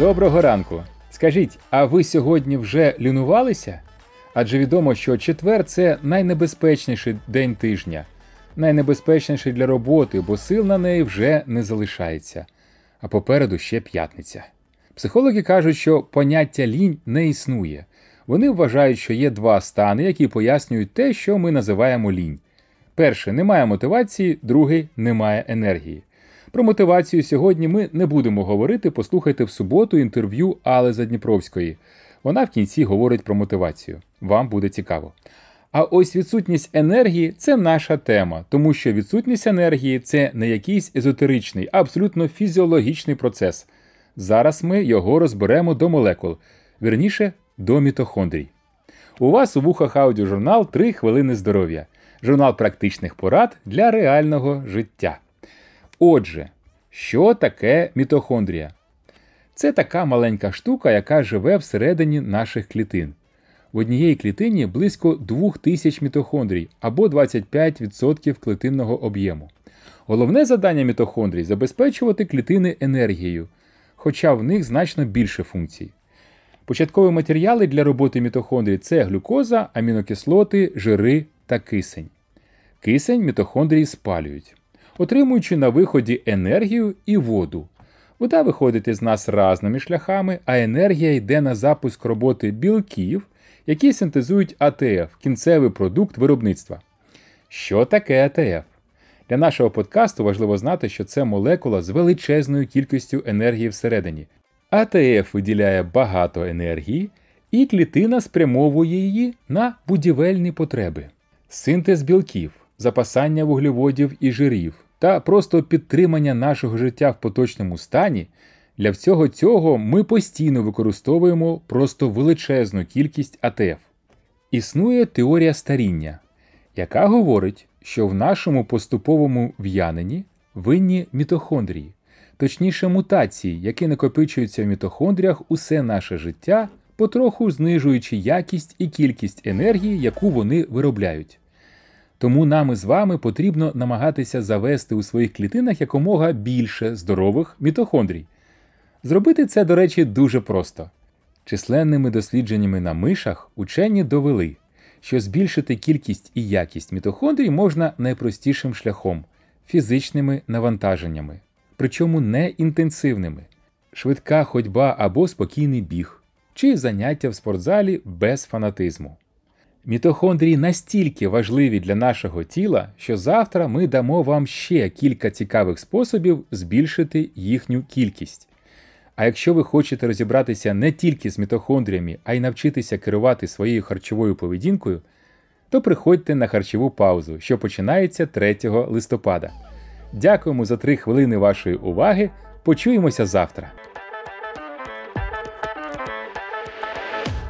Доброго ранку. Скажіть, а ви сьогодні вже лінувалися? Адже відомо, що четвер це найнебезпечніший день тижня, найнебезпечніший для роботи, бо сил на неї вже не залишається. А попереду ще п'ятниця. Психологи кажуть, що поняття лінь не існує. Вони вважають, що є два стани, які пояснюють те, що ми називаємо лінь. Перше немає мотивації, другий немає енергії. Про мотивацію сьогодні ми не будемо говорити. Послухайте в суботу інтерв'ю Алли Задніпровської. Вона в кінці говорить про мотивацію. Вам буде цікаво. А ось відсутність енергії це наша тема, тому що відсутність енергії це не якийсь езотеричний, а абсолютно фізіологічний процес. Зараз ми його розберемо до молекул, вірніше до мітохондрій. У вас у вухах аудіожурнал «3 хвилини здоров'я, журнал практичних порад для реального життя. Отже, що таке мітохондрія? Це така маленька штука, яка живе всередині наших клітин. В однієї клітині близько 2000 мітохондрій або 25% клітинного об'єму. Головне завдання мітохондрій забезпечувати клітини енергією, хоча в них значно більше функцій. Початкові матеріали для роботи мітохондрій це глюкоза, амінокислоти, жири та кисень. Кисень мітохондрії спалюють, отримуючи на виході енергію і воду. Вода виходить із нас разними шляхами, а енергія йде на запуск роботи білків, які синтезують АТФ кінцевий продукт виробництва. Що таке АТФ? Для нашого подкасту важливо знати, що це молекула з величезною кількістю енергії всередині. АТФ виділяє багато енергії, і клітина спрямовує її на будівельні потреби, синтез білків, запасання вуглеводів і жирів та просто підтримання нашого життя в поточному стані. Для всього цього ми постійно використовуємо просто величезну кількість АТФ. Існує теорія старіння, яка говорить, що в нашому поступовому в'яненні винні мітохондрії, точніше мутації, які накопичуються в мітохондріях усе наше життя, потроху знижуючи якість і кількість енергії, яку вони виробляють. Тому нам із вами потрібно намагатися завести у своїх клітинах якомога більше здорових мітохондрій. Зробити це, до речі, дуже просто. Численними дослідженнями на мишах учені довели, що збільшити кількість і якість мітохондрій можна найпростішим шляхом фізичними навантаженнями, причому не інтенсивними, швидка ходьба або спокійний біг, чи заняття в спортзалі без фанатизму. Мітохондрії настільки важливі для нашого тіла, що завтра ми дамо вам ще кілька цікавих способів збільшити їхню кількість. А якщо ви хочете розібратися не тільки з мітохондріями, а й навчитися керувати своєю харчовою поведінкою, то приходьте на харчову паузу, що починається 3 листопада. Дякуємо за 3 хвилини вашої уваги. Почуємося завтра.